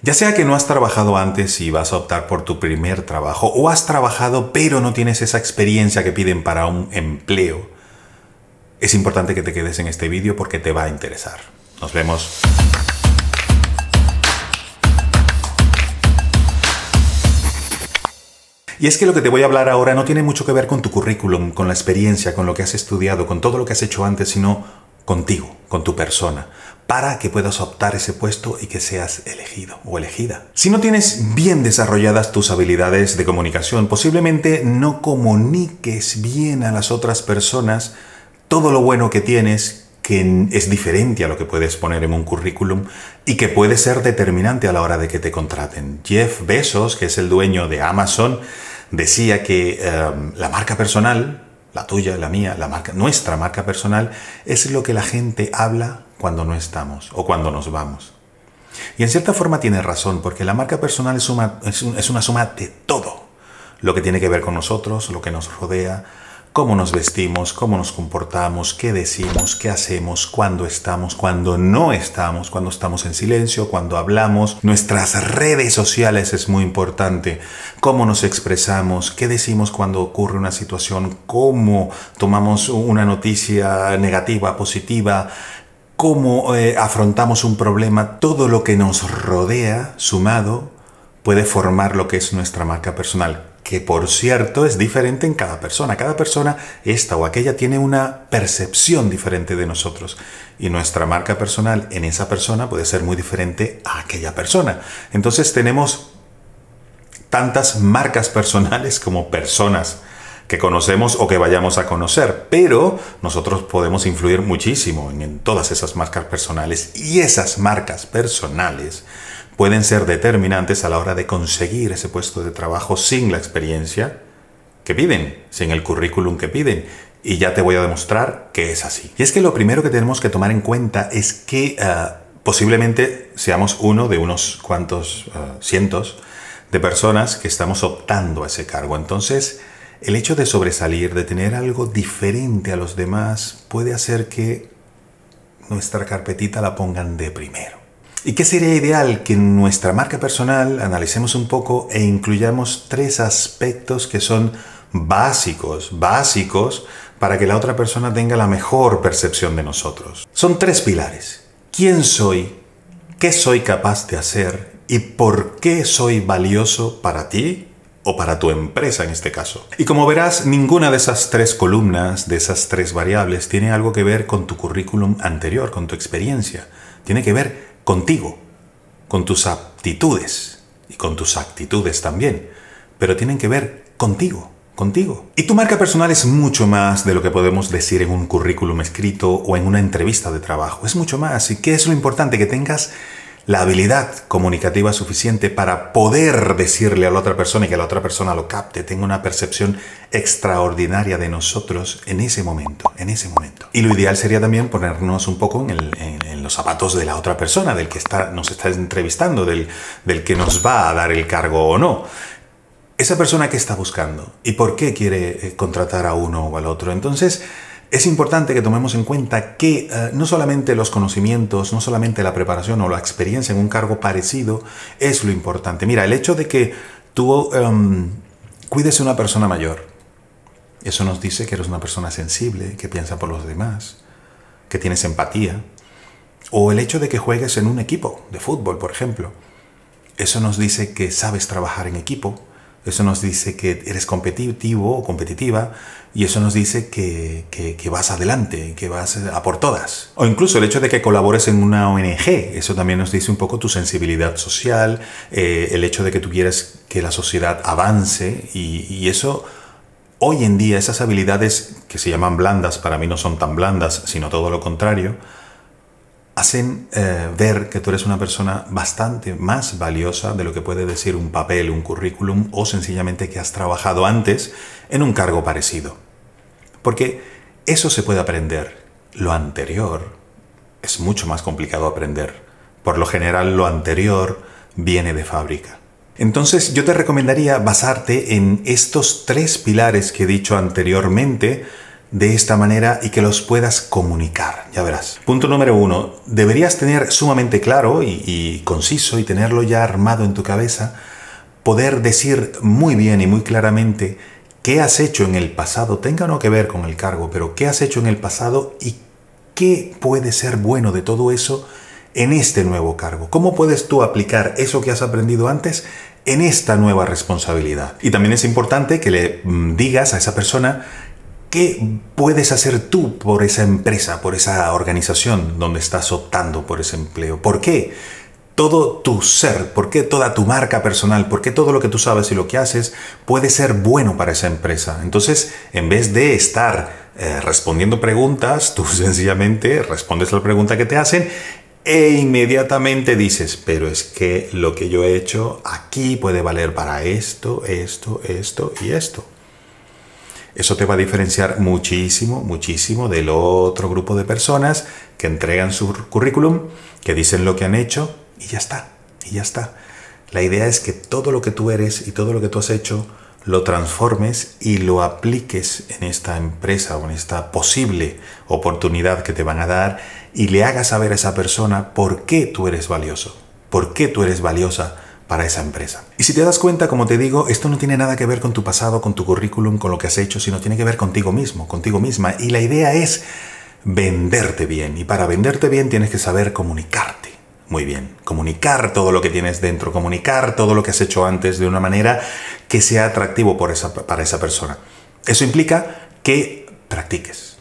Ya sea que no has trabajado antes y vas a optar por tu primer trabajo, o has trabajado pero no tienes esa experiencia que piden para un empleo, es importante que te quedes en este vídeo porque te va a interesar. Nos vemos. Y es que lo que te voy a hablar ahora no tiene mucho que ver con tu currículum, con la experiencia, con lo que has estudiado, con todo lo que has hecho antes, sino contigo, con tu persona, para que puedas optar ese puesto y que seas elegido o elegida. Si no tienes bien desarrolladas tus habilidades de comunicación, posiblemente no comuniques bien a las otras personas todo lo bueno que tienes que es diferente a lo que puedes poner en un currículum y que puede ser determinante a la hora de que te contraten. Jeff Bezos, que es el dueño de Amazon, decía que em, la marca personal, la tuya, la mía, la marca, nuestra marca personal, es lo que la gente habla cuando no estamos o cuando nos vamos. Y en cierta forma tiene razón, porque la marca personal es una suma de todo. Lo que tiene que ver con nosotros, lo que nos rodea, cómo nos vestimos, cómo nos comportamos, qué decimos, qué hacemos, cuándo estamos, cuándo no estamos, cuándo estamos en silencio, cuándo hablamos. Nuestras redes sociales es muy importante, cómo nos expresamos, qué decimos cuando ocurre una situación, cómo tomamos una noticia negativa, positiva, cómo eh, afrontamos un problema, todo lo que nos rodea sumado puede formar lo que es nuestra marca personal que por cierto es diferente en cada persona. Cada persona, esta o aquella, tiene una percepción diferente de nosotros. Y nuestra marca personal en esa persona puede ser muy diferente a aquella persona. Entonces tenemos tantas marcas personales como personas que conocemos o que vayamos a conocer, pero nosotros podemos influir muchísimo en, todas esas marcas personales y esas marcas personales pueden ser determinantes a la hora de conseguir ese puesto de trabajo sin la experiencia que piden, sin el currículum que piden. Y ya te voy a demostrar que es así. Y es que lo primero que tenemos que tomar en cuenta es que eh, posiblemente seamos uno de unos cuantos eh, cientos de personas que estamos optando a ese cargo. Entonces, el hecho de sobresalir, de tener algo diferente a los demás, puede hacer que nuestra carpetita la pongan de primero. ¿Y qué sería ideal? Que en nuestra marca personal analicemos un poco e incluyamos tres aspectos que son básicos, básicos, para que la otra persona tenga la mejor percepción de nosotros. Son tres pilares. ¿Quién soy? ¿Qué soy capaz de hacer? ¿Y por qué soy valioso para ti o para tu empresa en este caso? Y como verás, ninguna de esas tres columnas, de esas tres variables, tiene algo que ver con tu currículum anterior, con tu experiencia. Tiene que ver contigo, con tus aptitudes y con tus actitudes también, pero tienen que ver contigo, contigo. Y tu marca personal es mucho más de lo que podemos decir en un currículum escrito o en una entrevista de trabajo, es mucho más. ¿Y qué es lo importante? Que tengas la habilidad comunicativa suficiente para poder decirle a la otra persona y que la otra persona lo capte, tenga una percepción extraordinaria de nosotros en ese momento, en ese momento. Y lo ideal sería también ponernos un poco en, los zapatos de la otra persona, del que está, nos está entrevistando, del, del que nos va a dar el cargo o no. Esa persona que está buscando y por qué quiere eh, contratar a uno o al otro. Entonces, es importante que tomemos en cuenta que eh, no solamente los conocimientos, no solamente la preparación o la experiencia en un cargo parecido es lo importante. Mira, el hecho de que tú em, cuides a una persona mayor, eso nos dice que eres una persona sensible, que piensa por los demás, que tienes empatía. O el hecho de que juegues en un equipo de fútbol, por ejemplo, eso nos dice que sabes trabajar en equipo, eso nos dice que eres competitivo o competitiva y eso nos dice que, vas adelante, que vas a por todas. O incluso el hecho de que colabores en una ONG, eso también nos dice un poco tu sensibilidad social, eh, el hecho de que tú quieres que la sociedad avance y eso hoy en día esas habilidades que se llaman blandas, para mí no son tan blandas, sino todo lo contrario, hacen eh, ver que tú eres una persona bastante más valiosa de lo que puede decir un papel, un currículum o sencillamente que has trabajado antes en un cargo parecido. Porque eso se puede aprender. Lo anterior es mucho más complicado aprender. Por lo general lo anterior viene de fábrica. Entonces yo te recomendaría basarte en estos tres pilares que he dicho anteriormente de esta manera y que los puedas comunicar, ya verás. Punto número uno, deberías tener sumamente claro y, conciso y tenerlo ya armado en tu cabeza, poder decir muy bien y muy claramente qué has hecho en el pasado, tenga o no que ver con el cargo, pero qué has hecho en el pasado y qué puede ser bueno de todo eso en este nuevo cargo. ¿Cómo puedes tú aplicar eso que has aprendido antes en esta nueva responsabilidad? Y también es importante que le mm, digas a esa persona ¿Qué puedes hacer tú por esa empresa, por esa organización donde estás optando por ese empleo? ¿Por qué? Todo tu ser, por qué toda tu marca personal, por qué todo lo que tú sabes y lo que haces puede ser bueno para esa empresa. Entonces, en vez de estar eh, respondiendo preguntas, tú sencillamente respondes la pregunta que te hacen e inmediatamente dices, pero es que lo que yo he hecho aquí puede valer para esto, esto, esto y esto. Eso te va a diferenciar muchísimo, muchísimo del otro grupo de personas que entregan su currículum, que dicen lo que han hecho y ya está, y ya está. La idea es que todo lo que tú eres y todo lo que tú has hecho lo transformes y lo apliques en esta empresa o en esta posible oportunidad que te van a dar y le hagas saber a esa persona por qué tú eres valioso, por qué tú eres valiosa para esa empresa. Y si te das cuenta, como te digo, esto no tiene nada que ver con tu pasado, con tu currículum, con lo que has hecho, sino tiene que ver contigo mismo, contigo misma. Y la idea es venderte bien. Y para venderte bien tienes que saber comunicarte. Muy bien, comunicar todo lo que tienes dentro, comunicar todo lo que has hecho antes de una manera que sea atractivo por esa, para esa persona. Eso implica que practiques.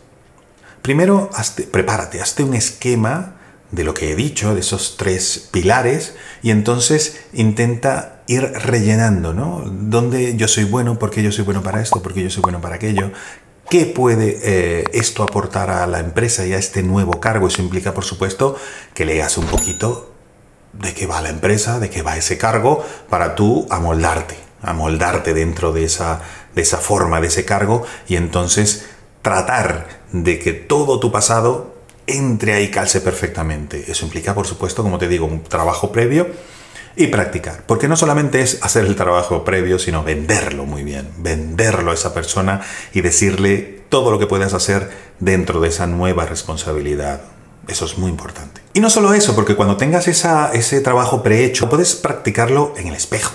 Primero, prepárate, hazte un esquema de lo que he dicho, de esos tres pilares, y entonces intenta ir rellenando, ¿no? ¿Dónde yo soy bueno? ¿Por qué yo soy bueno para esto? ¿Por qué yo soy bueno para aquello? ¿Qué puede eh, esto aportar a la empresa y a este nuevo cargo? Eso implica, por supuesto, que leas un poquito de qué va la empresa, de qué va ese cargo, para tú amoldarte, amoldarte dentro de esa, de esa forma, de ese cargo, y entonces tratar de que todo tu pasado entre ahí calce perfectamente. Eso implica, por supuesto, como te digo, un trabajo previo y practicar. Porque no solamente es hacer el trabajo previo, sino venderlo muy bien, venderlo a esa persona y decirle todo lo que puedes hacer dentro de esa nueva responsabilidad. Eso es muy importante. Y no solo eso, porque cuando tengas esa, ese trabajo prehecho, puedes practicarlo en el espejo.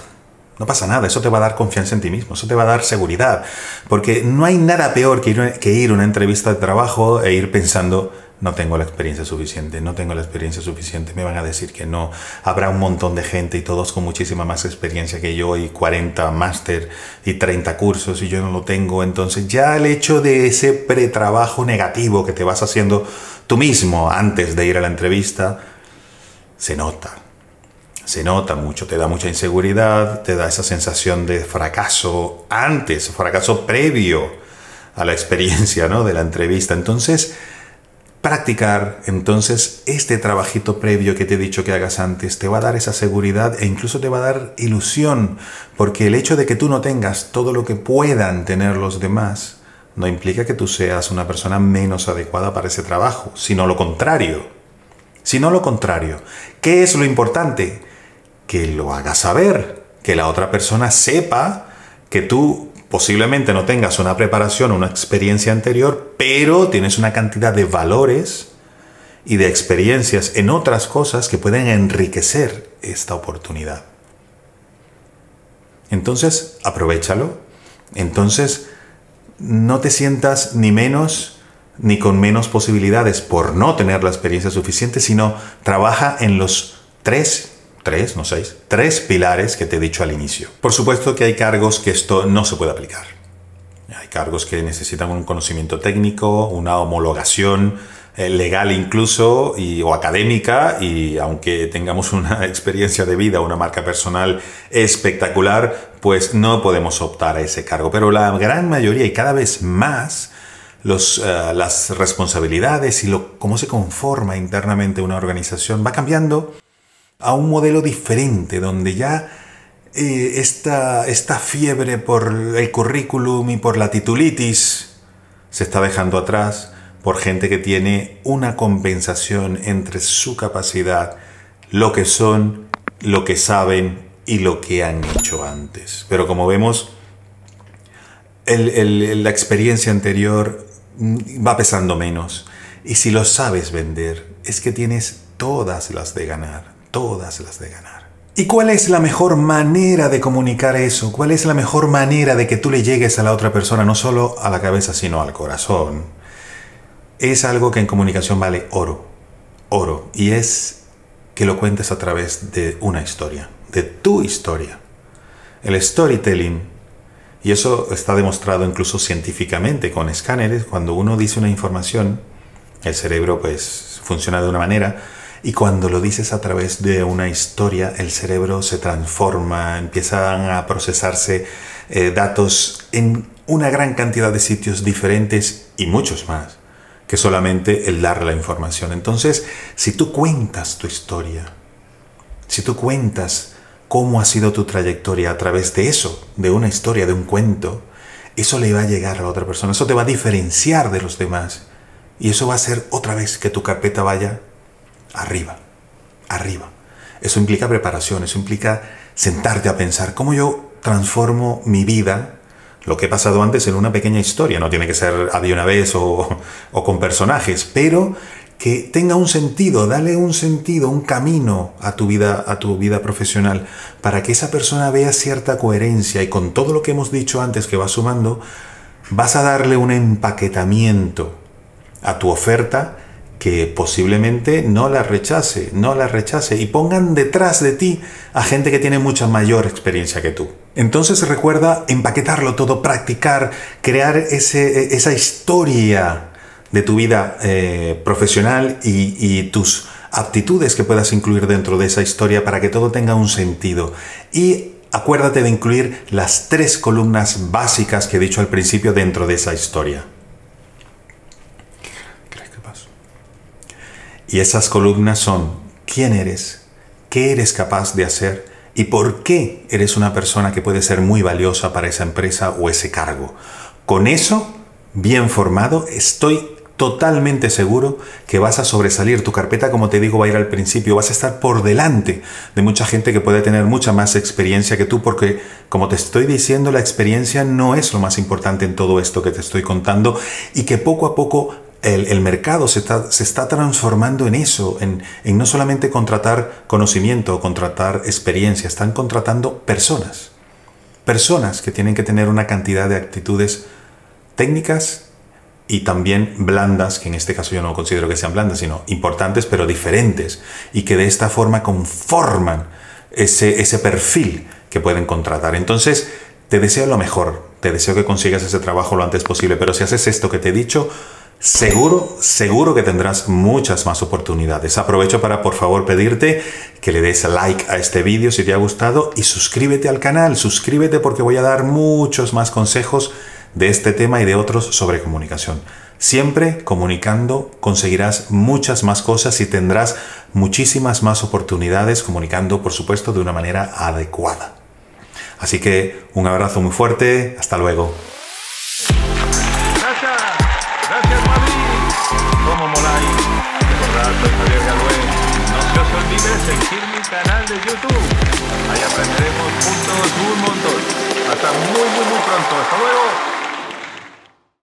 No pasa nada, eso te va a dar confianza en ti mismo, eso te va a dar seguridad, porque no hay nada peor que ir, que ir a una entrevista de trabajo e ir pensando, no tengo la experiencia suficiente, no tengo la experiencia suficiente, me van a decir que no. Habrá un montón de gente y todos con muchísima más experiencia que yo y 40 máster y 30 cursos y yo no lo tengo. Entonces ya el hecho de ese pretrabajo negativo que te vas haciendo tú mismo antes de ir a la entrevista, se nota. Se nota mucho, te da mucha inseguridad, te da esa sensación de fracaso antes, fracaso previo a la experiencia ¿no? de la entrevista. Entonces, practicar entonces este trabajito previo que te he dicho que hagas antes te va a dar esa seguridad e incluso te va a dar ilusión, porque el hecho de que tú no tengas todo lo que puedan tener los demás no implica que tú seas una persona menos adecuada para ese trabajo, sino lo contrario. Sino lo contrario. ¿Qué es lo importante? Que lo hagas saber, que la otra persona sepa que tú Posiblemente no tengas una preparación una experiencia anterior, pero tienes una cantidad de valores y de experiencias en otras cosas que pueden enriquecer esta oportunidad. Entonces, aprovechalo. Entonces, no te sientas ni menos ni con menos posibilidades por no tener la experiencia suficiente, sino trabaja en los tres tres, no seis, tres pilares que te he dicho al inicio. Por supuesto que hay cargos que esto no se puede aplicar. Hay cargos que necesitan un conocimiento técnico, una homologación eh, legal incluso y, o académica y aunque tengamos una experiencia de vida, una marca personal espectacular, pues no podemos optar a ese cargo. Pero la gran mayoría y cada vez más los, eh, las responsabilidades y lo, cómo se conforma internamente una organización va cambiando a un modelo diferente, donde ya eh, esta, esta fiebre por el currículum y por la titulitis se está dejando atrás por gente que tiene una compensación entre su capacidad, lo que son, lo que saben y lo que han hecho antes. Pero como vemos, la experiencia anterior mm, va pesando menos. Y si lo sabes vender, es que tienes todas las de ganar, todas las de ganar. ¿Y cuál es la mejor manera de comunicar eso? ¿Cuál es la mejor manera de que tú le llegues a la otra persona, no solo a la cabeza, sino al corazón? Es algo que en comunicación vale oro, oro, y es que lo cuentes a través de una historia, de tu historia. El storytelling y eso está demostrado incluso científicamente con escáneres. Cuando uno dice una información, el cerebro pues funciona de una manera y cuando lo dices a través de una historia, el cerebro se transforma, empiezan a procesarse eh, datos en una gran cantidad de sitios diferentes y muchos más que solamente el dar la información. Entonces, si tú cuentas tu historia, si tú cuentas cómo ha sido tu trayectoria a través de eso, de una historia, de un cuento, eso le va a llegar a otra persona, eso te va a diferenciar de los demás. Y eso va a hacer otra vez que tu carpeta vaya arriba, arriba. Eso implica preparación, eso implica sentarte a pensar cómo yo transformo mi vida, lo que he pasado antes, en una pequeña historia. No tiene que ser a de una vez o, o con personajes, pero que tenga un sentido, dale un sentido, un camino a tu vida, a tu vida profesional, para que esa persona vea cierta coherencia y con todo lo que hemos dicho antes que va sumando, vas a darle un empaquetamiento a tu oferta que posiblemente no la rechace, no la rechace y pongan detrás de ti a gente que tiene mucha mayor experiencia que tú. Entonces recuerda empaquetarlo todo, practicar, crear ese, esa historia de tu vida eh, profesional y, tus aptitudes que puedas incluir dentro de esa historia para que todo tenga un sentido. Y acuérdate de incluir las tres columnas básicas que he dicho al principio dentro de esa historia. Y esas columnas son quién eres, qué eres capaz de hacer y por qué eres una persona que puede ser muy valiosa para esa empresa o ese cargo. Con eso, bien formado, estoy totalmente seguro que vas a sobresalir. Tu carpeta, como te digo, va a ir al principio, vas a estar por delante de mucha gente que puede tener mucha más experiencia que tú, porque, como te estoy diciendo, la experiencia no es lo más importante en todo esto que te estoy contando y que poco a poco el, mercado se está, se está, transformando en eso, en, en no solamente contratar conocimiento o contratar experiencia, están contratando personas. Personas que tienen que tener una cantidad de actitudes técnicas y también blandas, que en este caso yo no considero que sean blandas, sino importantes pero diferentes, y que de esta forma conforman ese, ese perfil que pueden contratar. Entonces, te deseo lo mejor, te deseo que consigas ese trabajo lo antes posible, pero si haces esto que te he dicho, seguro, seguro que tendrás muchas más oportunidades. Aprovecho para por favor pedirte que le des like a este vídeo si te ha gustado y suscríbete al canal, suscríbete porque voy a dar muchos más consejos de este tema y de otros sobre comunicación. Siempre comunicando conseguirás muchas más cosas y tendrás muchísimas más oportunidades comunicando, por supuesto, de una manera adecuada. Así que un abrazo muy fuerte, hasta luego. Soy Javier. No se os olvide seguir mi canal de YouTube. Ahí aprenderemos juntos un montón. Hasta muy, muy, muy pronto. Hasta luego.